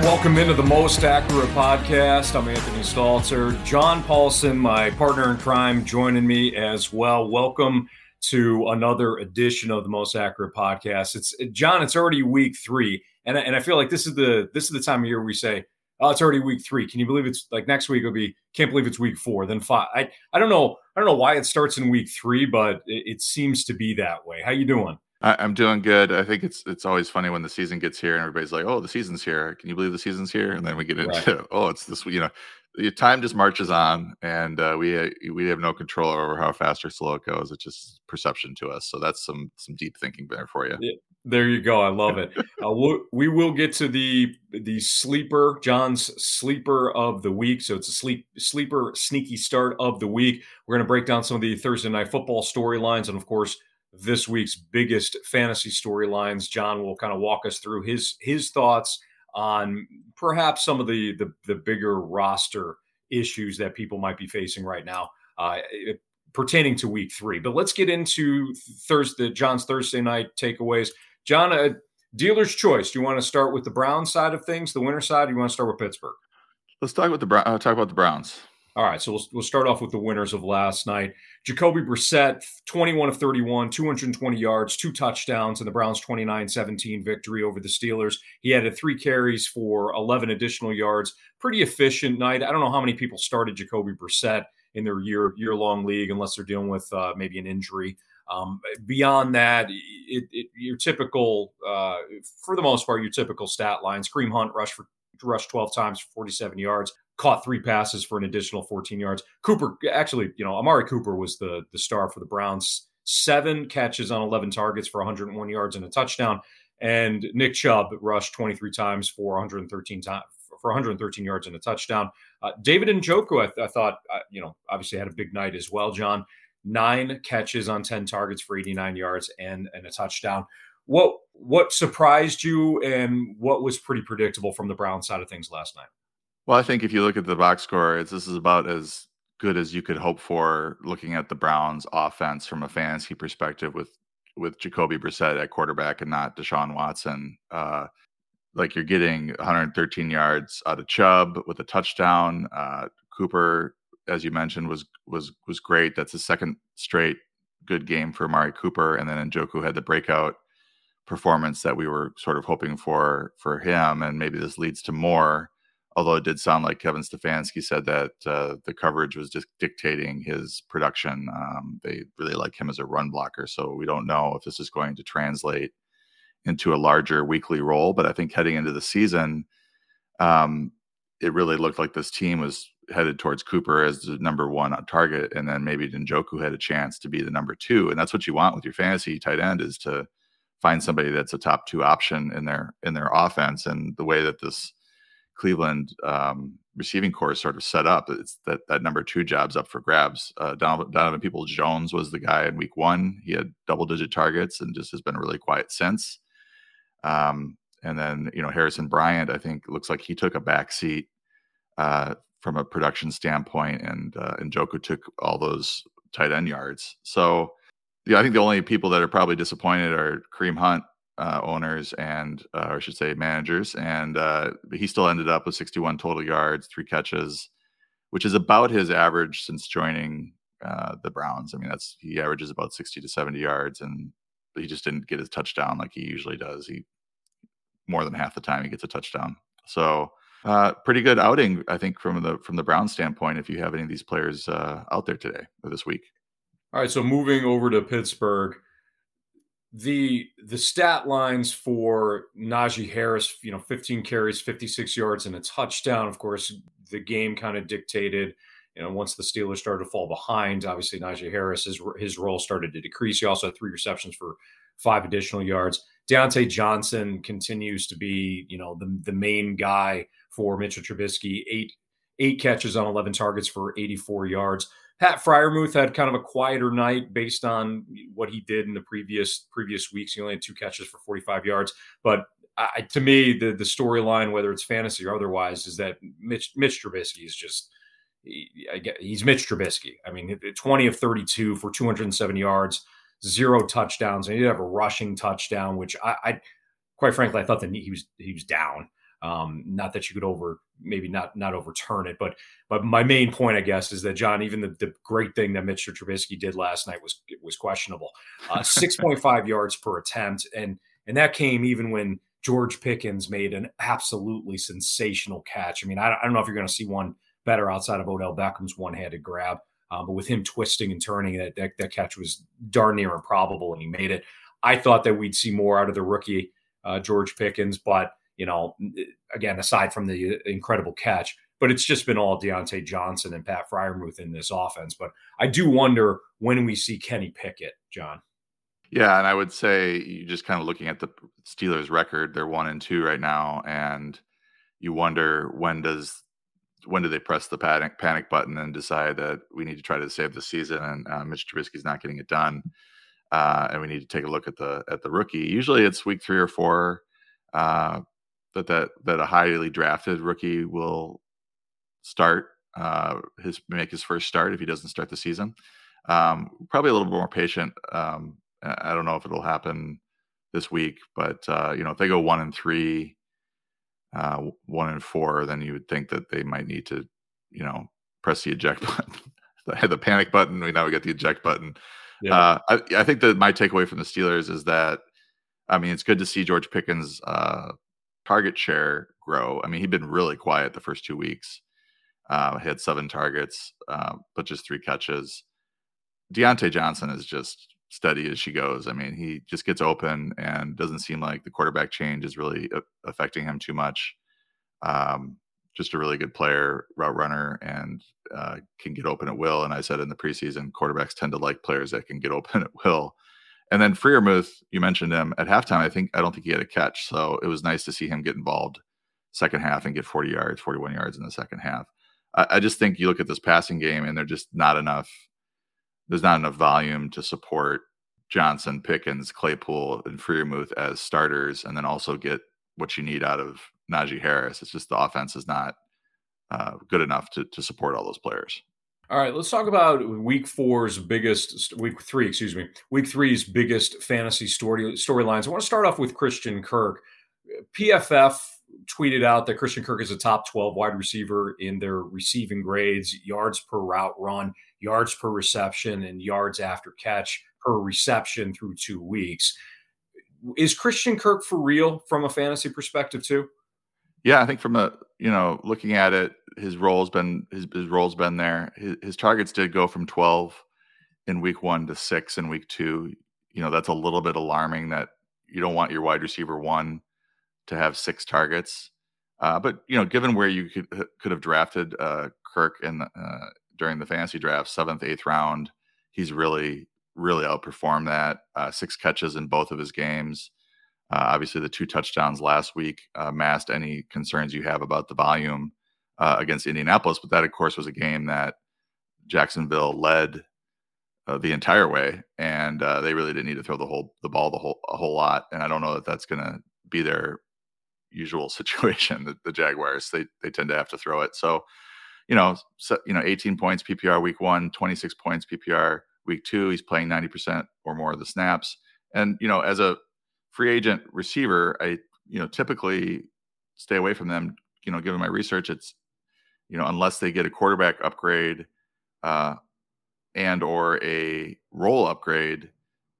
Welcome into the Most Accurate Podcast. I'm Anthony Stalter. John Paulsen, my partner in crime, joining me as well. Welcome to another edition of the Most Accurate Podcast. It's John. It's already week three, and and I feel like this is the this is the time of year we say, "Oh, it's already week three. Can you believe it's like next week It'll be? Can't believe it's week four. Then five. I I don't know. I don't know why it starts in week three, but it, it seems to be that way. How you doing? I, am doing good. I think it's it's always funny when the season gets here and everybody's like, "Oh, the season's here! Can you believe the season's here?" And then we get into, right. "Oh, it's this." You know, the time just marches on, and uh, we uh, we have no control over how fast or slow it goes. It's just perception to us. So that's some some deep thinking there for you. Yeah, there you go. I love it. uh, we'll, we will get to the the sleeper, John's sleeper of the week. So it's a sleep sleeper sneaky start of the week. We're going to break down some of the Thursday night football storylines, and of course this week's biggest fantasy storylines. John will kind of walk us through his his thoughts on perhaps some of the the, the bigger roster issues that people might be facing right now. Uh, pertaining to week three. But let's get into Thursday, John's Thursday night takeaways. John, a dealer's choice. Do you want to start with the Brown side of things, the winner side? Or you want to start with Pittsburgh? Let's talk about the uh, talk about the Browns. All right, so we'll, we'll start off with the winners of last night. Jacoby Brissett, 21 of 31, 220 yards, two touchdowns, in the Browns' 29 17 victory over the Steelers. He added three carries for 11 additional yards. Pretty efficient night. I don't know how many people started Jacoby Brissett in their year year long league, unless they're dealing with uh, maybe an injury. Um, beyond that, it, it, your typical, uh, for the most part, your typical stat lines. Kareem Hunt rushed for rushed 12 times for 47 yards caught three passes for an additional 14 yards. Cooper, actually, you know, Amari Cooper was the the star for the Browns. Seven catches on 11 targets for 101 yards and a touchdown. And Nick Chubb rushed 23 times for 113 times for 113 yards and a touchdown. Uh, David Njoku, I, th- I thought, uh, you know, obviously had a big night as well. John, nine catches on 10 targets for 89 yards and and a touchdown. What what surprised you, and what was pretty predictable from the Brown side of things last night? Well, I think if you look at the box score, it's this is about as good as you could hope for looking at the Browns offense from a fantasy perspective with with Jacoby Brissett at quarterback and not Deshaun Watson. Uh, like you're getting 113 yards out of Chubb with a touchdown. Uh, Cooper, as you mentioned, was was was great. That's the second straight good game for Amari Cooper, and then Njoku had the breakout performance that we were sort of hoping for for him, and maybe this leads to more although it did sound like Kevin Stefanski said that uh, the coverage was just dictating his production. Um, they really like him as a run blocker, so we don't know if this is going to translate into a larger weekly role. But I think heading into the season, um, it really looked like this team was headed towards Cooper as the number one on target, and then maybe Njoku had a chance to be the number two, and that's what you want with your fantasy tight end is to find somebody that's a top two option in their in their offense. And the way that this Cleveland um, receiving corps sort of set up. It's that that number two job's up for grabs. Uh, Donovan, Donovan Peoples-Jones was the guy in week one. He had double digit targets and just has been really quiet since. Um, and then you know Harrison Bryant, I think looks like he took a back seat uh, from a production standpoint, and uh, and Njoku took all those tight end yards. So yeah, I think the only people that are probably disappointed are Kareem Hunt uh, owners and, uh, or I should say, managers. And uh, he still ended up with 61 total yards, three catches, which is about his average since joining uh, the Browns. I mean, that's he averages about 60 to 70 yards, and he just didn't get his touchdown like he usually does. He more than half the time he gets a touchdown. So. Uh, pretty good outing, I think, from the from the Brown standpoint. If you have any of these players uh, out there today or this week. All right, so moving over to Pittsburgh, the the stat lines for Najee Harris, you know, 15 carries, 56 yards, and a touchdown. Of course, the game kind of dictated. You know, once the Steelers started to fall behind, obviously Najee Harris his his role started to decrease. He also had three receptions for five additional yards. Diontae Johnson continues to be, you know, the the main guy for Mitchell Trubisky. Eight eight catches on 11 targets for 84 yards. Pat Freiermuth had kind of a quieter night based on what he did in the previous previous weeks. He only had two catches for 45 yards, but I, to me, the the storyline, whether it's fantasy or otherwise, is that Mitch Mitch Trubisky is just he, he's Mitch Trubisky. I mean, 20 of 32 for 207 yards, zero touchdowns, and he did have a rushing touchdown, which I, I quite frankly I thought that he was he was down. Um, not that you could over maybe not not overturn it, but but my main point, I guess, is that John, even the, the great thing that Mitch Trubisky did last night was was questionable. Uh, Six point five yards per attempt, and and that came even when George Pickens made an absolutely sensational catch. I mean, I, I don't know if you're going to see one better outside of Odell Beckham's one handed grab. Uh, but with him twisting and turning, that, that, that catch was darn near improbable, and he made it. I thought that we'd see more out of the rookie uh, George Pickens, but you know, again, aside from the incredible catch, but it's just been all Diontae Johnson and Pat Freiermuth in this offense. But I do wonder when we see Kenny Pickett, John. Yeah, and I would say you just kind of looking at the Steelers' record; they're one and two right now, and you wonder when does when do they press the panic panic button and decide that we need to try to save the season and uh, Mitch Trubisky's not getting it done, uh, and we need to take a look at the at the rookie. Usually, it's week three or four uh, that that that a highly drafted rookie will start uh, his make his first start if he doesn't start the season. Um, probably a little bit more patient. Um, I don't know if it'll happen this week, but uh, you know if they go one and three uh, one and four, then you would think that they might need to, you know, press the eject button. the, the panic button. We now we get the eject button. Yeah. Uh, I, I, think that my takeaway from the Steelers is that, I mean, it's good to see George Pickens' uh, target share grow. I mean, he'd been really quiet the first two weeks. Uh, he had seven targets, uh, but just three catches. Diontae Johnson is just steady as she goes. I mean, he just gets open and doesn't seem like the quarterback change is really affecting him too much. Um, just a really good player, route runner, and uh, can get open at will. And I said in the preseason, quarterbacks tend to like players that can get open at will. And then Freiermuth, you mentioned him at halftime. I think I don't think he had a catch, so it was nice to see him get involved second half and get 40 yards, 41 yards in the second half. I, I just think you look at this passing game, and they're just not enough there's not enough volume to support Johnson, Pickens, Claypool, and Freiermuth as starters, and then also get what you need out of Najee Harris. It's just the offense is not uh, good enough to, to support all those players. All right, let's talk about week four's biggest, week three, excuse me, week three's biggest fantasy story storylines. I want to start off with Christian Kirk. PFF tweeted out that Christian Kirk is a top 12 wide receiver in their receiving grades, yards per route run, yards per reception, and yards after catch per reception through two weeks. Is Christian Kirk for real from a fantasy perspective too? Yeah, I think from a you know looking at it, his role's been his, his role's been there. His, his targets did go from 12 in week one to six in week two. You know that's a little bit alarming that you don't want your wide receiver one to have six targets. Uh, but you know, given where you could could have drafted uh, Kirk in uh, during the fantasy draft, seventh, eighth round, he's really really outperformed that. Uh, six catches in both of his games. Uh, obviously, the two touchdowns last week uh, masked any concerns you have about the volume against Indianapolis. But that, of course, was a game that Jacksonville led the entire way, and they really didn't need to throw the whole the ball the whole a whole lot. And I don't know that that's going to be their usual situation. The, the Jaguars they they tend to have to throw it. So, you know, so, you know, 18 points PPR week one, 26 points PPR week two. He's playing 90 percent or more of the snaps. And you know, as a free agent receiver, I you know typically stay away from them. You know, given my research, it's you know unless they get a quarterback upgrade uh, and or a role upgrade,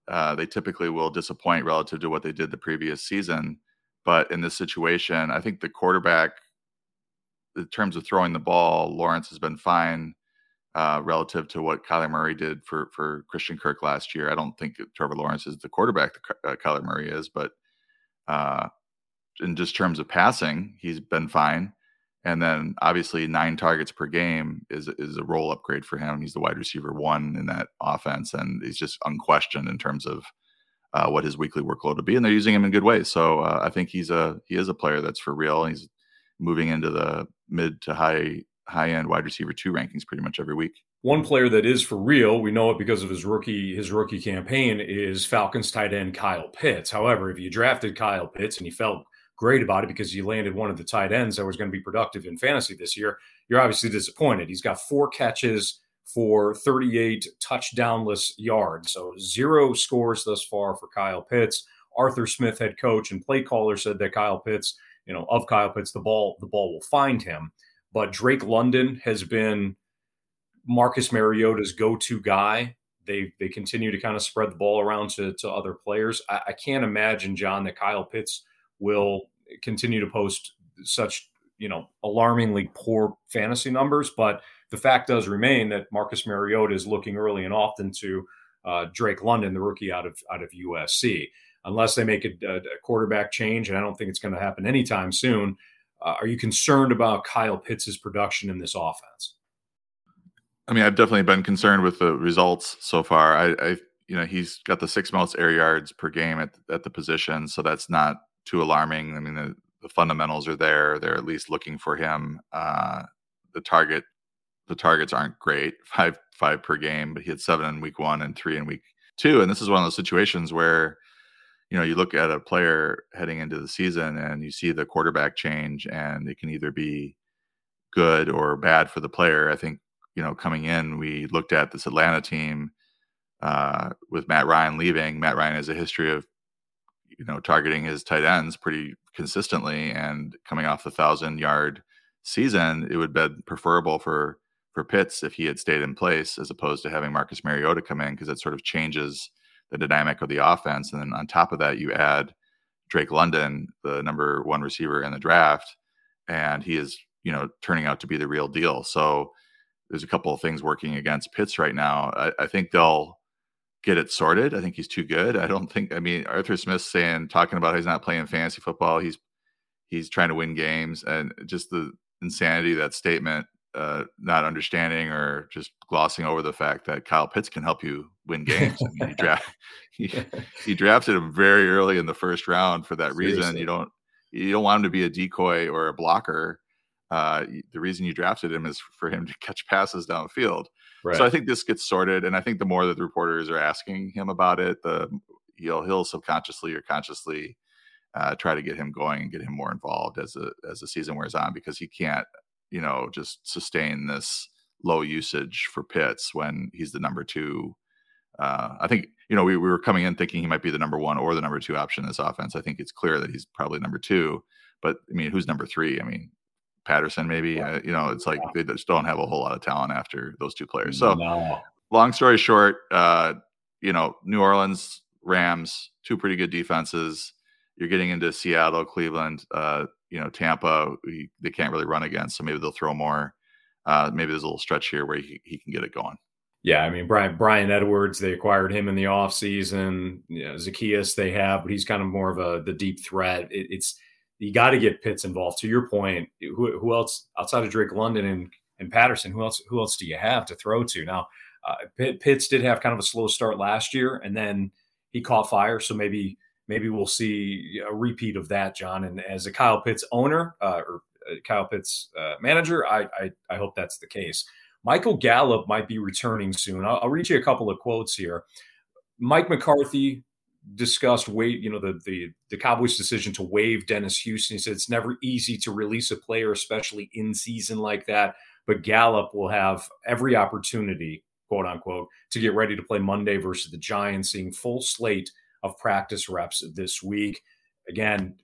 uh, they typically will disappoint relative to what they did the previous season. But in this situation, I think the quarterback, in terms of throwing the ball, Lawrence has been fine uh, relative to what Kyler Murray did for for Christian Kirk last year. I don't think Trevor Lawrence is the quarterback that uh, Kyler Murray is, but uh, in just terms of passing, he's been fine. And then obviously nine targets per game is is a role upgrade for him. He's the wide receiver one in that offense, and he's just unquestioned in terms of uh, what his weekly workload will be, and they're using him in good ways. So uh, I think he's a he is a player that's for real. He's moving into the mid to high high end wide receiver two rankings pretty much every week. One player that is for real, we know it because of his rookie his rookie campaign, is Falcons tight end Kyle Pitts. However, if you drafted Kyle Pitts and you felt great about it because you landed one of the tight ends that was going to be productive in fantasy this year, you're obviously disappointed. He's got four catches for 38 touchdownless yards. So zero scores thus far for Kyle Pitts. Arthur Smith, head coach and play caller, said that Kyle Pitts you know, of Kyle Pitts, the ball the ball will find him. But Drake London has been Marcus Mariota's go-to guy. They they continue to kind of spread the ball around to, to other players. I, I can't imagine, John, that Kyle Pitts will continue to post such you know alarmingly poor fantasy numbers. But the fact does remain that Marcus Mariota is looking early and often to uh, Drake London, the rookie out of out of USC. Unless they make a, a quarterback change, and I don't think it's going to happen anytime soon. Uh, are you concerned about Kyle Pitts' production in this offense? I mean, I've definitely been concerned with the results so far. I, I you know, he's got the six most air yards per game at at the position, so that's not too alarming. I mean, the, the fundamentals are there; they're at least looking for him. Uh, the target, the targets aren't great, five five per game, but he had seven in week one and three in week two. And this is one of those situations where, you know, you look at a player heading into the season and you see the quarterback change, and it can either be good or bad for the player. I think you know, coming in, we looked at this Atlanta team uh, with Matt Ryan leaving. Matt Ryan has a history of, you know, targeting his tight ends pretty consistently, and coming off the thousand yard season, it would have been preferable for for Pitts if he had stayed in place as opposed to having Marcus Mariota come in because it sort of changes the dynamic of the offense. And then on top of that, you add Drake London, the number one receiver in the draft, and he is, you know, turning out to be the real deal. So there's a couple of things working against Pitts right now. I, I, think they'll get it sorted. I think he's too good. I don't think. I mean, Arthur Smith saying talking about he's not playing fantasy football. He's he's trying to win games, and just the insanity that statement. Uh, not understanding or just glossing over the fact that Kyle Pitts can help you win games. I mean, he, draft, he, he drafted him very early in the first round for that Seriously. reason. You don't you don't want him to be a decoy or a blocker uh, the reason you drafted him is for him to catch passes downfield. Right. So I think this gets sorted, and I think the more that the reporters are asking him about it, the he'll he'll subconsciously or consciously uh, try to get him going and get him more involved as a as the season wears on because he can't you know just sustain this low usage for Pitts when he's the number two. Uh, I think you know we, we were coming in thinking he might be the number one or the number two option in this offense. I think it's clear that he's probably number two. But I mean, who's number three? I mean, Patterson, maybe. Yeah. Uh, you know, it's like yeah. they just don't have a whole lot of talent after those two players. So, no. long story short, uh, you know, New Orleans Rams, two pretty good defenses. You're getting into Seattle, Cleveland, uh, you know, Tampa. We, they can't really run against, so maybe they'll throw more. Uh, maybe there's a little stretch here where he, he can get it going. Yeah, I mean Brian Bryan Edwards, they acquired him in the offseason. You know, Zaccheaus they have, but he's kind of more of a the deep threat. It, it's you got to get Pitts involved. To your point, who, who else outside of Drake London and and Patterson? Who else? Who else do you have to throw to now? Uh, Pitts did have kind of a slow start last year, and then he caught fire. So maybe maybe we'll see a repeat of that, John. And as a Kyle Pitts owner uh, or uh, Kyle Pitts uh, manager, I, I, I hope that's the case. Michael Gallup might be returning soon. I'll, I'll read you a couple of quotes here. Mike McCarthy discussed wait, you know, the the the Cowboys' decision to waive Dennis Houston. He said it's never easy to release a player, especially in season like that. But Gallup will have every opportunity, quote unquote, to get ready to play Monday versus the Giants, seeing full slate of practice reps this week. Again,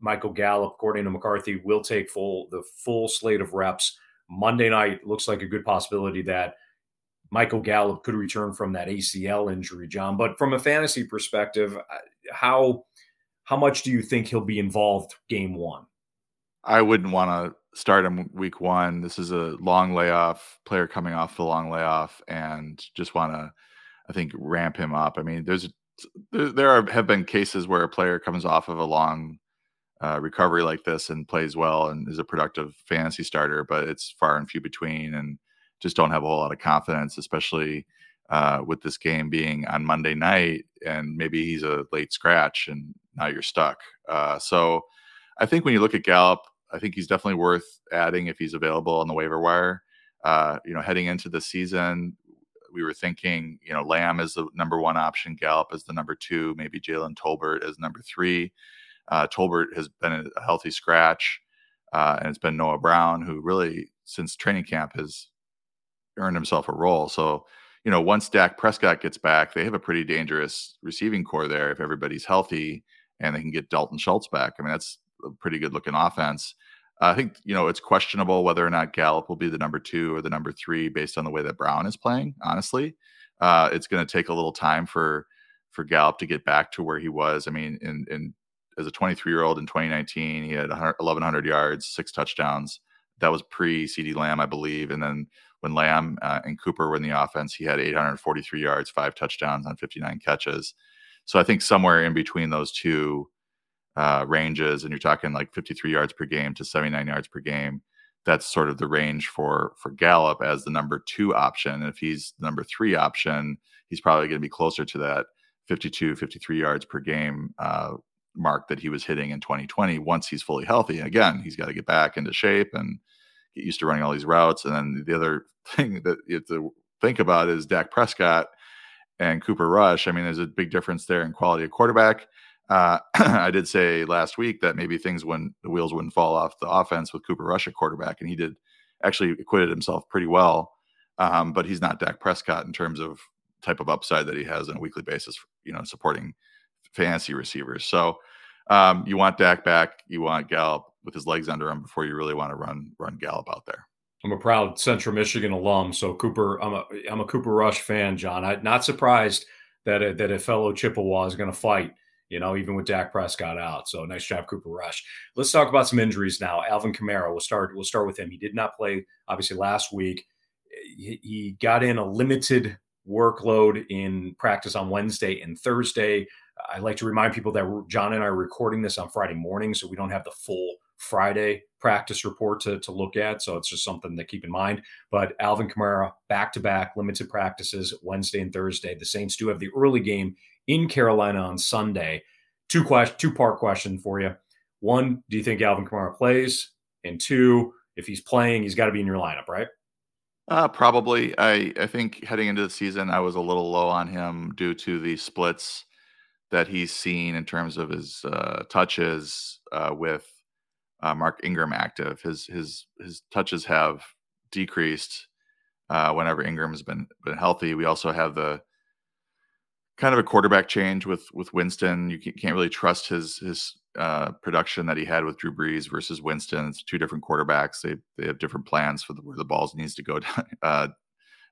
Michael Gallup, according to McCarthy, will take full the full slate of reps. Monday night looks like a good possibility that Michael Gallup could return from that ACL injury, John. But from a fantasy perspective, how how much do you think he'll be involved game one? I wouldn't want to start him week one. This is a long layoff, player coming off the long layoff, and just want to, I think, ramp him up. I mean, there's there, there are have been cases where a player comes off of a long uh, recovery like this and plays well and is a productive fantasy starter, but it's far and few between. And just don't have a whole lot of confidence, especially uh, with this game being on Monday night and maybe he's a late scratch and now you're stuck. Uh, so I think when you look at Gallup, I think he's definitely worth adding if he's available on the waiver wire. Uh, you know, heading into the season, we were thinking, you know, Lamb is the number one option, Gallup is the number two, maybe Jalen Tolbert is number three. Uh, Tolbert has been a healthy scratch, uh, and it's been Noah Brown who really, since training camp, has earned himself a role. So, you know, once Dak Prescott gets back, they have a pretty dangerous receiving corps there if everybody's healthy and they can get Dalton Schultz back. I mean, that's a pretty good looking offense. I think you know it's questionable whether or not Gallup will be the number two or the number three based on the way that Brown is playing. Honestly, uh, it's going to take a little time for for Gallup to get back to where he was. I mean, in in as a 23 year old in 2019, he had 1,100 yards, six touchdowns. That was pre CeeDee Lamb, I believe. And then when Lamb uh, and Cooper were in the offense, he had 843 yards, five touchdowns on 59 catches. So I think somewhere in between those two uh, ranges, and you're talking like 53 yards per game to 79 yards per game. That's sort of the range for for Gallup as the number two option. And if he's the number three option, he's probably going to be closer to that 52, 53 yards per game uh, mark that he was hitting in 2020 once he's fully healthy. Again, he's got to get back into shape and get used to running all these routes. And then the other thing that you have to think about is Dak Prescott and Cooper Rush. I mean, there's a big difference there in quality of quarterback. Uh, I did say last week that maybe things when the wheels wouldn't fall off the offense with Cooper Rush at quarterback, and he did actually acquitted himself pretty well. Um, but he's not Dak Prescott in terms of type of upside that he has on a weekly basis, you know, supporting fantasy receivers. So um, you want Dak back, you want Gallup with his legs under him before you really want to run run Gallup out there. I'm a proud Central Michigan alum, so Cooper. I'm a I'm a Cooper Rush fan, John. I'm not surprised that a, that a fellow Chippewa is going to fight. You know, even with Dak Prescott out. So nice job, Cooper Rush. Let's talk about some injuries now. Alvin Kamara. We'll start. We'll start with him. He did not play obviously last week. He, he got in a limited workload in practice on Wednesday and Thursday. I like to remind people that John and I are recording this on Friday morning, so we don't have the full Friday practice report to, to look at. So it's just something to keep in mind. But Alvin Kamara, back to back limited practices Wednesday and Thursday. The Saints do have the early game in Carolina on Sunday. Two question, two part question for you. One, do you think Alvin Kamara plays? And two, if he's playing, he's got to be in your lineup, right? Uh, probably. I I think heading into the season, I was a little low on him due to the splits that he's seen in terms of his uh, touches uh, with uh, Mark Ingram active. His his his touches have decreased uh, whenever Ingram's been been healthy. We also have the kind of a quarterback change with with Winston. You can't really trust his his uh, production that he had with Drew Brees versus Winston. It's two different quarterbacks. They they have different plans for the, where the balls needs to go down. Uh,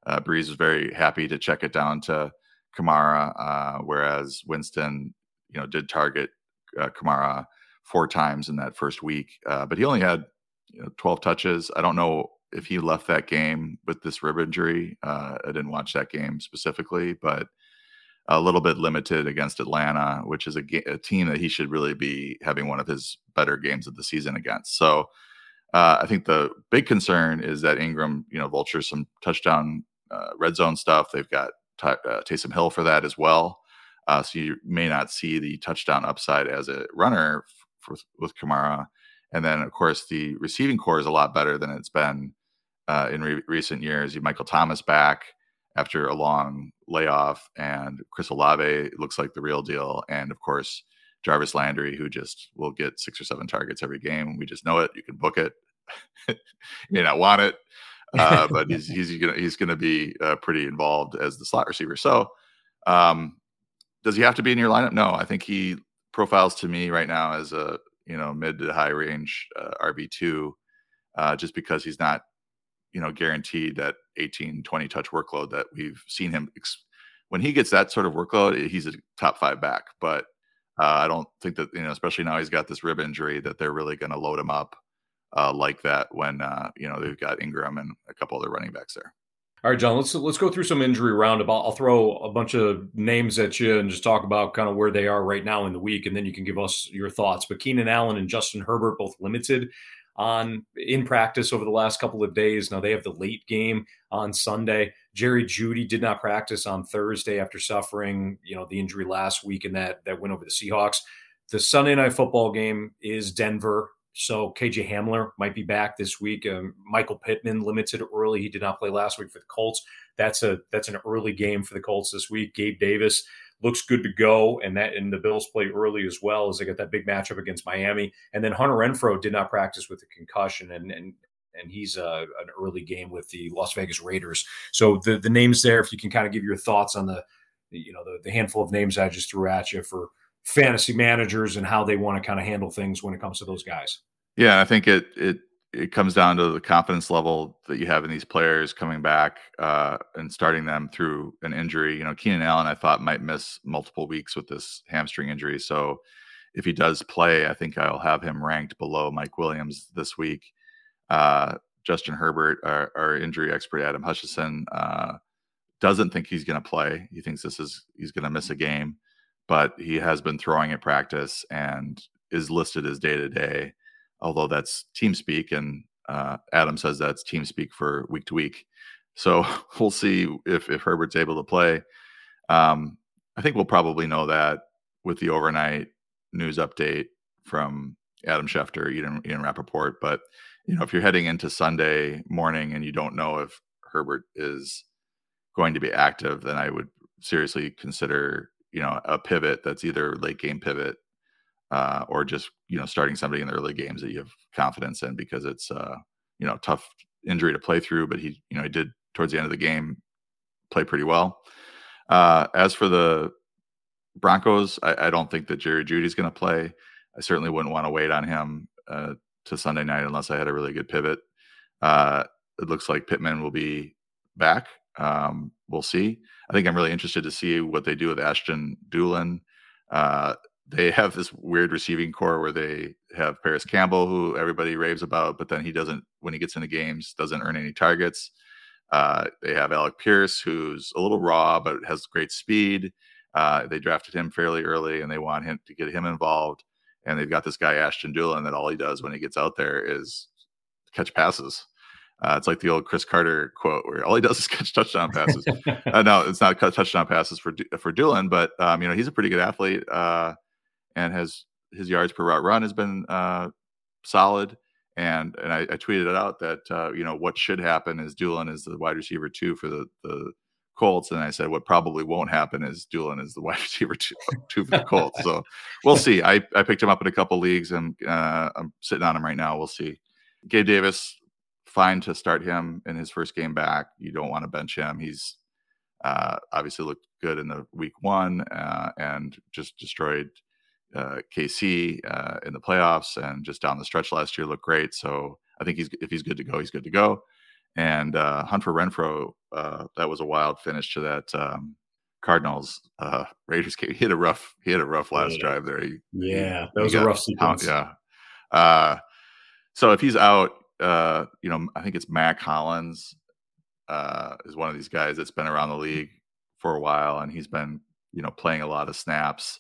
uh, was very happy to check it down to Kamara, uh, whereas Winston, you know, did target uh, Kamara four times in that first week, uh, but he only had you know, 12 touches. I don't know if he left that game with this rib injury. I didn't watch that game specifically, but a little bit limited against Atlanta, which is a, a, team that he should really be having one of his better games of the season against. So uh, I think the big concern is that Ingram, you know, vultures some touchdown uh, red zone stuff. They've got uh, Taysom Hill for that as well. Uh, so you may not see the touchdown upside as a runner for, with Kamara. And then, of course, the receiving corps is a lot better than it's been uh, in re- recent years. You have Michael Thomas back after a long layoff, and Chris Olave looks like the real deal, and of course Jarvis Landry, who just will get six or seven targets every game. We just know it. You can book it. you may not want it, uh, but he's he's gonna he's gonna be uh, pretty involved as the slot receiver. So, um, does he have to be in your lineup? No, I think he profiles to me right now as a you know mid to high range uh, RB two, uh, just because he's not you know guaranteed that 18 20 touch workload that we've seen him ex- when he gets that sort of workload he's a top five back but uh, i don't think that you know especially now he's got this rib injury that they're really going to load him up uh, like that when uh, you know they've got ingram and a couple other running backs there all right, John. Let's let's go through some injury roundabout. I'll throw a bunch of names at you and just talk about kind of where they are right now in the week, and then you can give us your thoughts. But Keenan Allen and Justin Herbert both limited on in practice over the last couple of days. Now they have the late game on Sunday. Jerry Jeudy did not practice on Thursday after suffering, you know, the injury last week in that that went over the Seahawks. The Sunday night football game is Denver. So KJ Hamler might be back this week. Um, Michael Pittman limited early. He did not play last week for the Colts. That's a that's an early game for the Colts this week. Gabe Davis looks good to go, and that and the Bills play early as well as they get that big matchup against Miami. And then Hunter Renfrow did not practice with a concussion, and and and he's uh, an early game with the Las Vegas Raiders. So the the names there, if you can kind of give your thoughts on the you know the, the handful of names I just threw at you for fantasy managers and how they want to kind of handle things when it comes to those guys. Yeah, I think it it it comes down to the confidence level that you have in these players coming back uh, and starting them through an injury. You know, Keenan Allen, I thought might miss multiple weeks with this hamstring injury. So if he does play, I think I'll have him ranked below Mike Williams this week. Uh, Justin Herbert, our, our, injury expert Adam Hutchison, uh, doesn't think he's going to play. He thinks this is he's going to miss a game, but he has been throwing at practice and is listed as day to day although that's team speak, and uh, Adam says that's team speak for week to week. So we'll see if if Herbert's able to play. Um, I think we'll probably know that with the overnight news update from Adam Schefter, Ian, Ian Rapoport. But you know, if you're heading into Sunday morning and you don't know if Herbert is going to be active, then I would seriously consider you know a pivot that's either late game pivot uh, or just you know starting somebody in the early games that you have confidence in because it's uh, you know tough injury to play through, but he you know he did towards the end of the game play pretty well. Uh, as for the Broncos, I, I don't think that Jerry Jeudy's going to play. I certainly wouldn't want to wait on him uh, to Sunday night unless I had a really good pivot. Uh, it looks like Pittman will be back. Um, we'll see. I think I'm really interested to see what they do with Ashton Dulin. Uh, they have this weird receiving corps where they have Parris Campbell, who everybody raves about, but then he doesn't, when he gets into games, doesn't earn any targets. Uh, they have Alec Pierce, who's a little raw but has great speed. Uh, they drafted him fairly early, and they want him to get him involved. And they've got this guy Ashton Dulin that all he does when he gets out there is catch passes. Uh, it's like the old Cris Carter quote, where all he does is catch touchdown passes. uh, no, it's not touchdown passes for for Dulin, but um, you know he's a pretty good athlete. Uh, and has his yards per route run has been uh, solid. And and I, I, tweeted it out that uh, you know what should happen is Dulin is the wide receiver two for the the Colts, and I said what probably won't happen is Dulin is the wide receiver two, two for the Colts. So we'll see. I, I picked him up in a couple leagues, and uh, I'm sitting on him right now. We'll see. Gabe Davis, fine to start him in his first game back. You don't want to bench him. He's uh, obviously looked good in the week one uh, and just destroyed uh, KC uh, in the playoffs and just down the stretch last year looked great. So I think he's if he's good to go, he's good to go. And uh, for Renfrow, uh, that was a wild finish to that um, Cardinals uh, Raiders game. He had a rough he had a rough last yeah. drive there. He, yeah, that was a rough sequence. yeah. Uh, so if he's out, uh, you know, I think it's Mack Hollins uh, is one of these guys that's been around the league for a while, and he's been you know playing a lot of snaps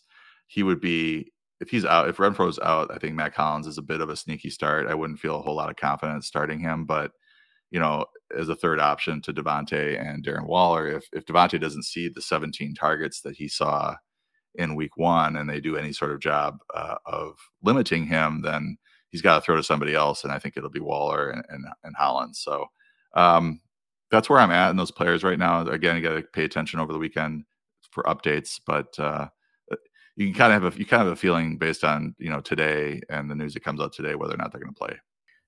he would be if he's out, if Renfrow's out, I think Mack Hollins is a bit of a sneaky start. I wouldn't feel a whole lot of confidence starting him, but you know, as a third option to Davante and Darren Waller, if if Davante doesn't see the 17 targets that he saw in week one, and they do any sort of job uh, of limiting him, then he's got to throw to somebody else, and I think it'll be Waller and and, and Hollins. So um, that's where I'm at in those players right now. Again, you got to pay attention over the weekend for updates, but uh, you can kind of have a you kind of have a feeling based on you know today and the news that comes out today whether or not they're going to play.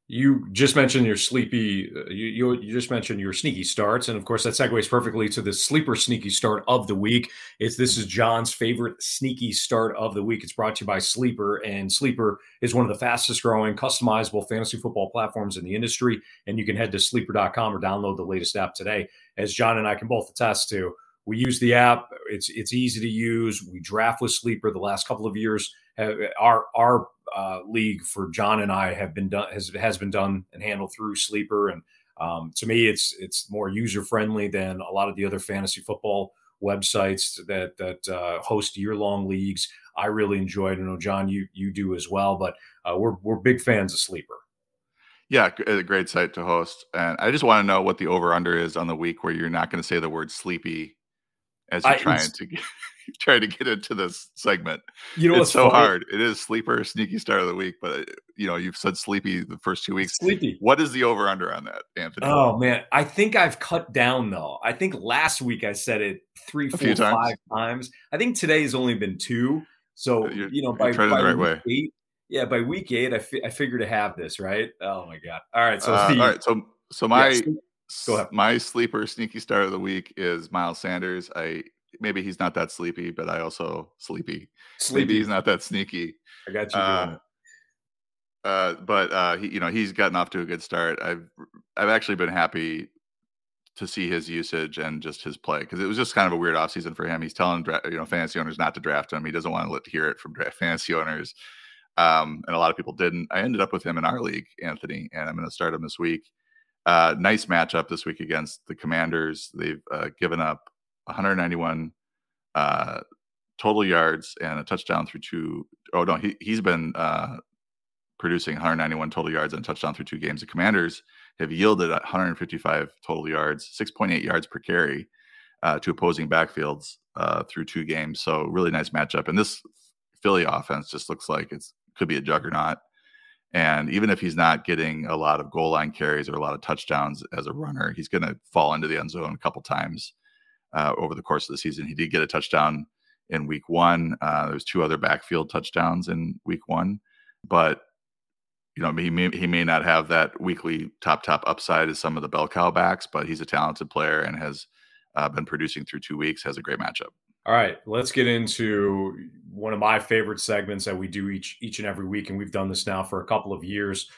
You just mentioned your sleepy. Uh, you, you, just mentioned your sneaky starts, and of course that segues perfectly to the sleeper sneaky start of the week. It's this is John's favorite sneaky start of the week. It's brought to you by Sleeper, and Sleeper is one of the fastest growing customizable fantasy football platforms in the industry. And you can head to sleeper.com or download the latest app today, as John and I can both attest to we use the app. It's it's easy to use. We draft with Sleeper. The last couple of years, our our uh, league for John and I have been done has has been done and handled through Sleeper. And um, to me, it's it's more user friendly than a lot of the other fantasy football websites that that uh, host year long leagues. I really enjoy it. I know John, you you do as well. But uh, we're we're big fans of Sleeper. Yeah, a great site to host. And I just want to know what the over under is on the week where you're not going to say the word sleepy as you're I, trying to get, trying to get into this segment. You know, it's so funny? hard. It is sleeper sneaky start of the week, but uh, you know, you've said sleepy the first two weeks. Sleepy. What is the over under on that, Anthony? Oh man, I think I've cut down though. I think last week I said it three, four, times. five times. I think today's only been two. So you're, you know, by, by right way. Eight, yeah, by week eight, I, fi- I figured to have this right. Oh my god! All right, so uh, the, all right, so so my yeah, Go ahead. My sleeper sneaky start of the week is Miles Sanders. I maybe he's not that sleepy, but I also sleepy. Sleepy. Maybe he's not that sneaky. I got you. Uh, uh, but uh, he, you know, he's gotten off to a good start. I've I've actually been happy to see his usage and just his play because it was just kind of a weird offseason for him. He's telling dra- you know fantasy owners not to draft him. He doesn't want to let, hear it from draft fantasy owners, um, and a lot of people didn't. I ended up with him in our league, Anthony, and I'm going to start him this week. Uh, nice matchup this week against the Commanders. They've uh, given up 191 uh, total yards and a touchdown through two. Oh no, he he's been uh, producing 191 total yards and touchdown through two games. The Commanders have yielded 155 total yards, 6.8 yards per carry uh, to opposing backfields uh, through two games. So really nice matchup. And this Philly offense just looks like it could be a juggernaut. And even if he's not getting a lot of goal line carries or a lot of touchdowns as a runner, he's going to fall into the end zone a couple times uh, over the course of the season. He did get a touchdown in week one. Uh, was two other backfield touchdowns in week one, but you know, he may, he may not have that weekly top top upside as some of the bell cow backs, but he's a talented player and has uh, been producing through two weeks. Has a great matchup. All right, let's get into one of my favorite segments that we do each each and every week, and we've done this now for a couple of years.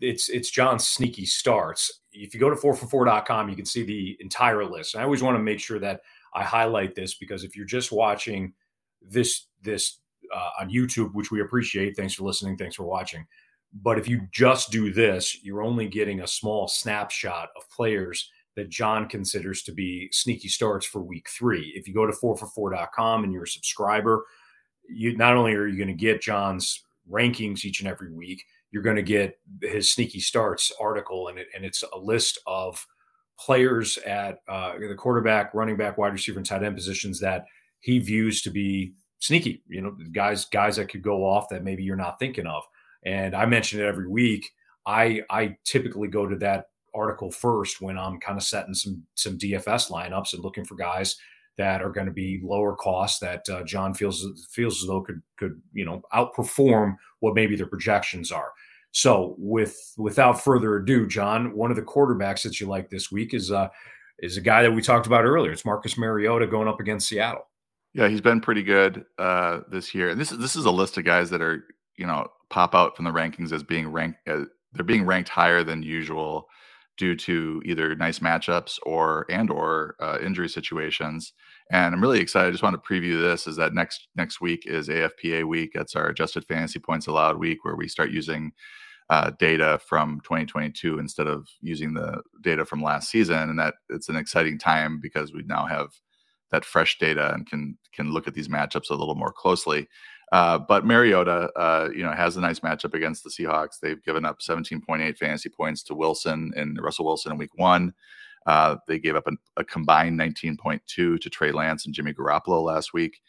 It's it's John's sneaky starts. If you go to 4for4.com, you can see the entire list. And I always want to make sure that I highlight this because if you're just watching this this uh, on YouTube, which we appreciate, thanks for listening, thanks for watching but if you just do this, you're only getting a small snapshot of players that John considers to be sneaky starts for week three. If you go to 4for4.com and you're a subscriber, you not only are you going to get John's rankings each and every week, you're going to get his sneaky starts article, and it, and it's a list of players at uh, the quarterback, running back, wide receiver, and tight end positions that he views to be sneaky. You know, guys guys that could go off that maybe you're not thinking of and I mention it every week. I I typically go to that article first when I'm kind of setting some some DFS lineups and looking for guys that are going to be lower cost that uh, John feels feels as though could could you know outperform what maybe their projections are. So with without further ado, John, one of the quarterbacks that you like this week is uh is a guy that we talked about earlier. It's Marcus Mariota going up against Seattle. Yeah, he's been pretty good uh, this year. And this is this is a list of guys that are you know pop out from the rankings as being ranked uh, they're being ranked higher than usual due to either nice matchups or and or uh, injury situations. And i'm really excited i just want to preview this is that next next week is afpa week. That's our adjusted fantasy points allowed week where we start using uh, data from 2022 instead of using the data from last season. And that it's an exciting time because we now have that fresh data and can can look at these matchups a little more closely uh, but Mariota, uh, you know, has a nice matchup against the Seahawks. They've given up 17.8 fantasy points to Wilson and Russell Wilson in Week One. Uh, they gave up a, a combined 19.2 to Trey Lance and Jimmy Garoppolo last week.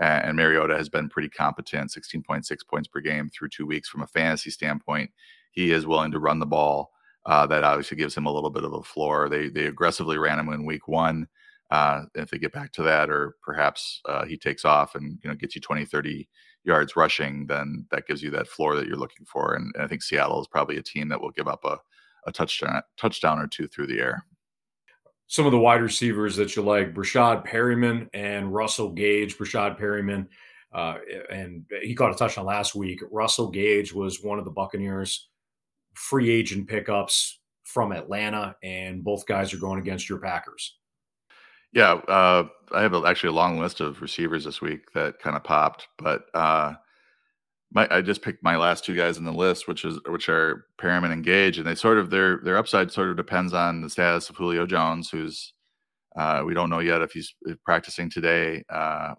And Mariota has been pretty competent, 16.6 points per game through two weeks from a fantasy standpoint. He is willing to run the ball. Uh, that obviously gives him a little bit of a floor. They they aggressively ran him in week one. Uh, if they get back to that, or perhaps he takes off and you know gets you 20, 30 yards rushing, then that gives you that floor that you're looking for. And, and I think Seattle is probably a team that will give up a, a touchdown touchdown or two through the air. Some of the wide receivers that you like, Breshad Perriman and Russell Gage. Breshad Perriman, uh, and he caught a touchdown last week. Russell Gage was one of the Buccaneers' free agent pickups from Atlanta, and both guys are going against your Packers. Yeah, uh, I have actually a long list of receivers this week that kind of popped, but uh, my, I just picked my last two guys in the list, which is which are Perriman and Gage, and they sort of their their upside sort of depends on the status of Julio Jones, who's uh, we don't know yet if he's practicing today. Uh,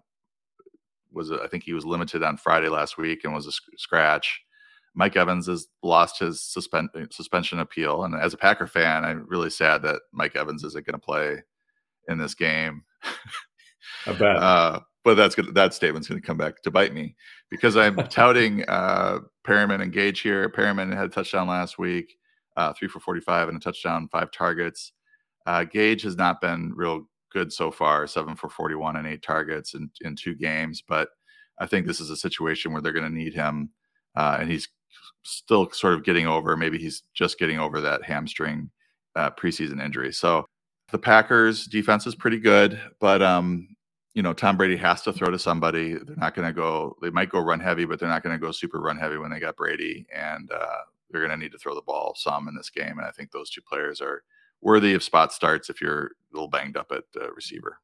was I think he was limited on Friday last week and was a scratch. Mike Evans has lost his suspend, suspension appeal, and as a Packer fan, I'm really sad that Mike Evans isn't going to play in this game. I bet. Uh, but that's good. That statement's going to come back to bite me because I'm touting uh, Perriman and Gage here. Perriman had a touchdown last week, uh, three for 45 and a touchdown, five targets. Uh, Gage has not been real good so far, seven for 41 and eight targets in, in two games. But I think this is a situation where they're going to need him. Uh, and he's still sort of getting over, maybe he's just getting over that hamstring uh, preseason injury. So the Packers defense is pretty good, but um, you know, Tom Brady has to throw to somebody. They're not going to go. They might go run heavy, but they're not going to go super run heavy when they got Brady, and uh, they're going to need to throw the ball some in this game. And I think those two players are worthy of spot starts if you're a little banged up at uh, receiver.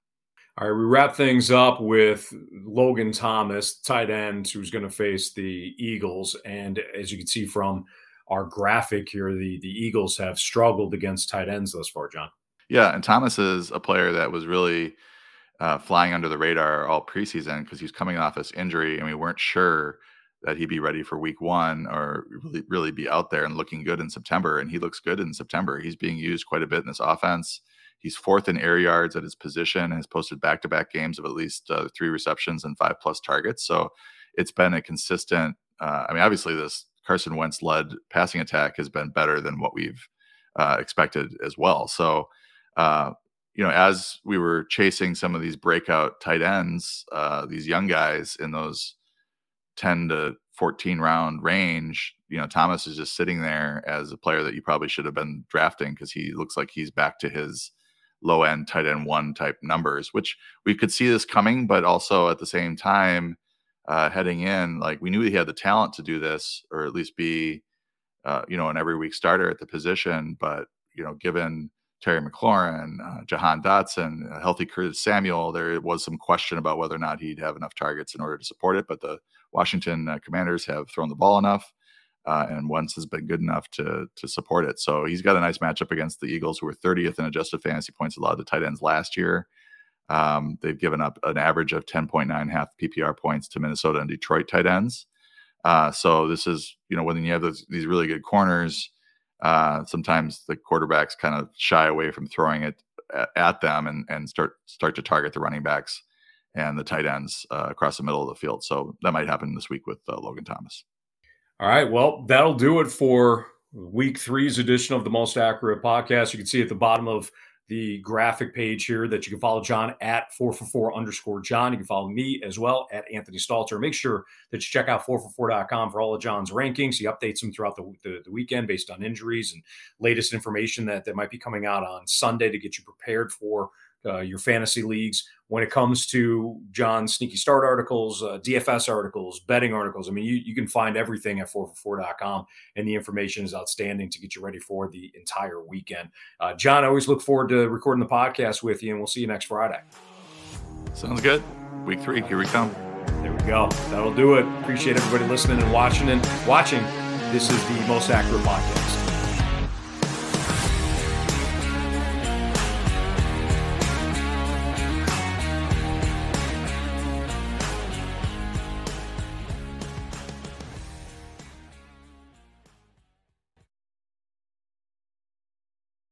All right, we wrap things up with Logan Thomas, tight end, who's going to face the Eagles. And as you can see from our graphic here, the the Eagles have struggled against tight ends thus far, John. Yeah, and Thomas is a player that was really uh, flying under the radar all preseason because he's coming off this injury, and we weren't sure that he'd be ready for Week One or really, really be out there and looking good in September. And he looks good in September. He's being used quite a bit in this offense. He's fourth in air yards at his position and has posted back to back games of at least uh, three receptions and five plus targets. So it's been a consistent. Uh, I mean, obviously, this Carson Wentz led passing attack has been better than what we've uh, expected as well. So, uh, you know, as we were chasing some of these breakout tight ends, uh, these young guys in those 10 to 14 round range, you know, Thomas is just sitting there as a player that you probably should have been drafting because he looks like he's back to his low end tight end one type numbers, which we could see this coming, but also at the same time, uh, heading in, like we knew he had the talent to do this, or at least be, uh, you know, an every week starter at the position. But you know, given Terry McLaurin, uh, Jahan Dotson, a healthy Curtis Samuel, there was some question about whether or not he'd have enough targets in order to support it. But the Washington uh, Commanders have thrown the ball enough, uh, and Wentz has been good enough to to support it. So he's got a nice matchup against the Eagles, who were 30th in adjusted fantasy points allowed to tight ends last year. Um, they've given up an average of 10.9 half PPR points to Minnesota and Detroit tight ends. Uh, so this is, you know, when you have those, these really good corners, uh, sometimes the quarterbacks kind of shy away from throwing it at, at, them and, and start start to target the running backs and the tight ends uh, across the middle of the field. So that might happen this week with uh, Logan Thomas. All right. Well, that'll do it for week three's edition of the Most Accurate Podcast. You can see at the bottom of the graphic page here that you can follow John at 4for4 underscore John. You can follow me as well at Anthony Stalter. Make sure that you check out 4for4.com for all of John's rankings. He updates them throughout the, the, the, weekend based on injuries and latest information that, that might be coming out on Sunday to get you prepared for uh, your fantasy leagues. When it comes to John's sneaky start articles, uh, DFS articles, betting articles, I mean, you, you can find everything at 4for4.com, and the information is outstanding to get you ready for the entire weekend. Uh, John, I always look forward to recording the podcast with you, and we'll see you next Friday. Sounds good. Week three, here we come. There we go. That'll do it. Appreciate everybody listening and watching and watching. This is the most accurate podcast.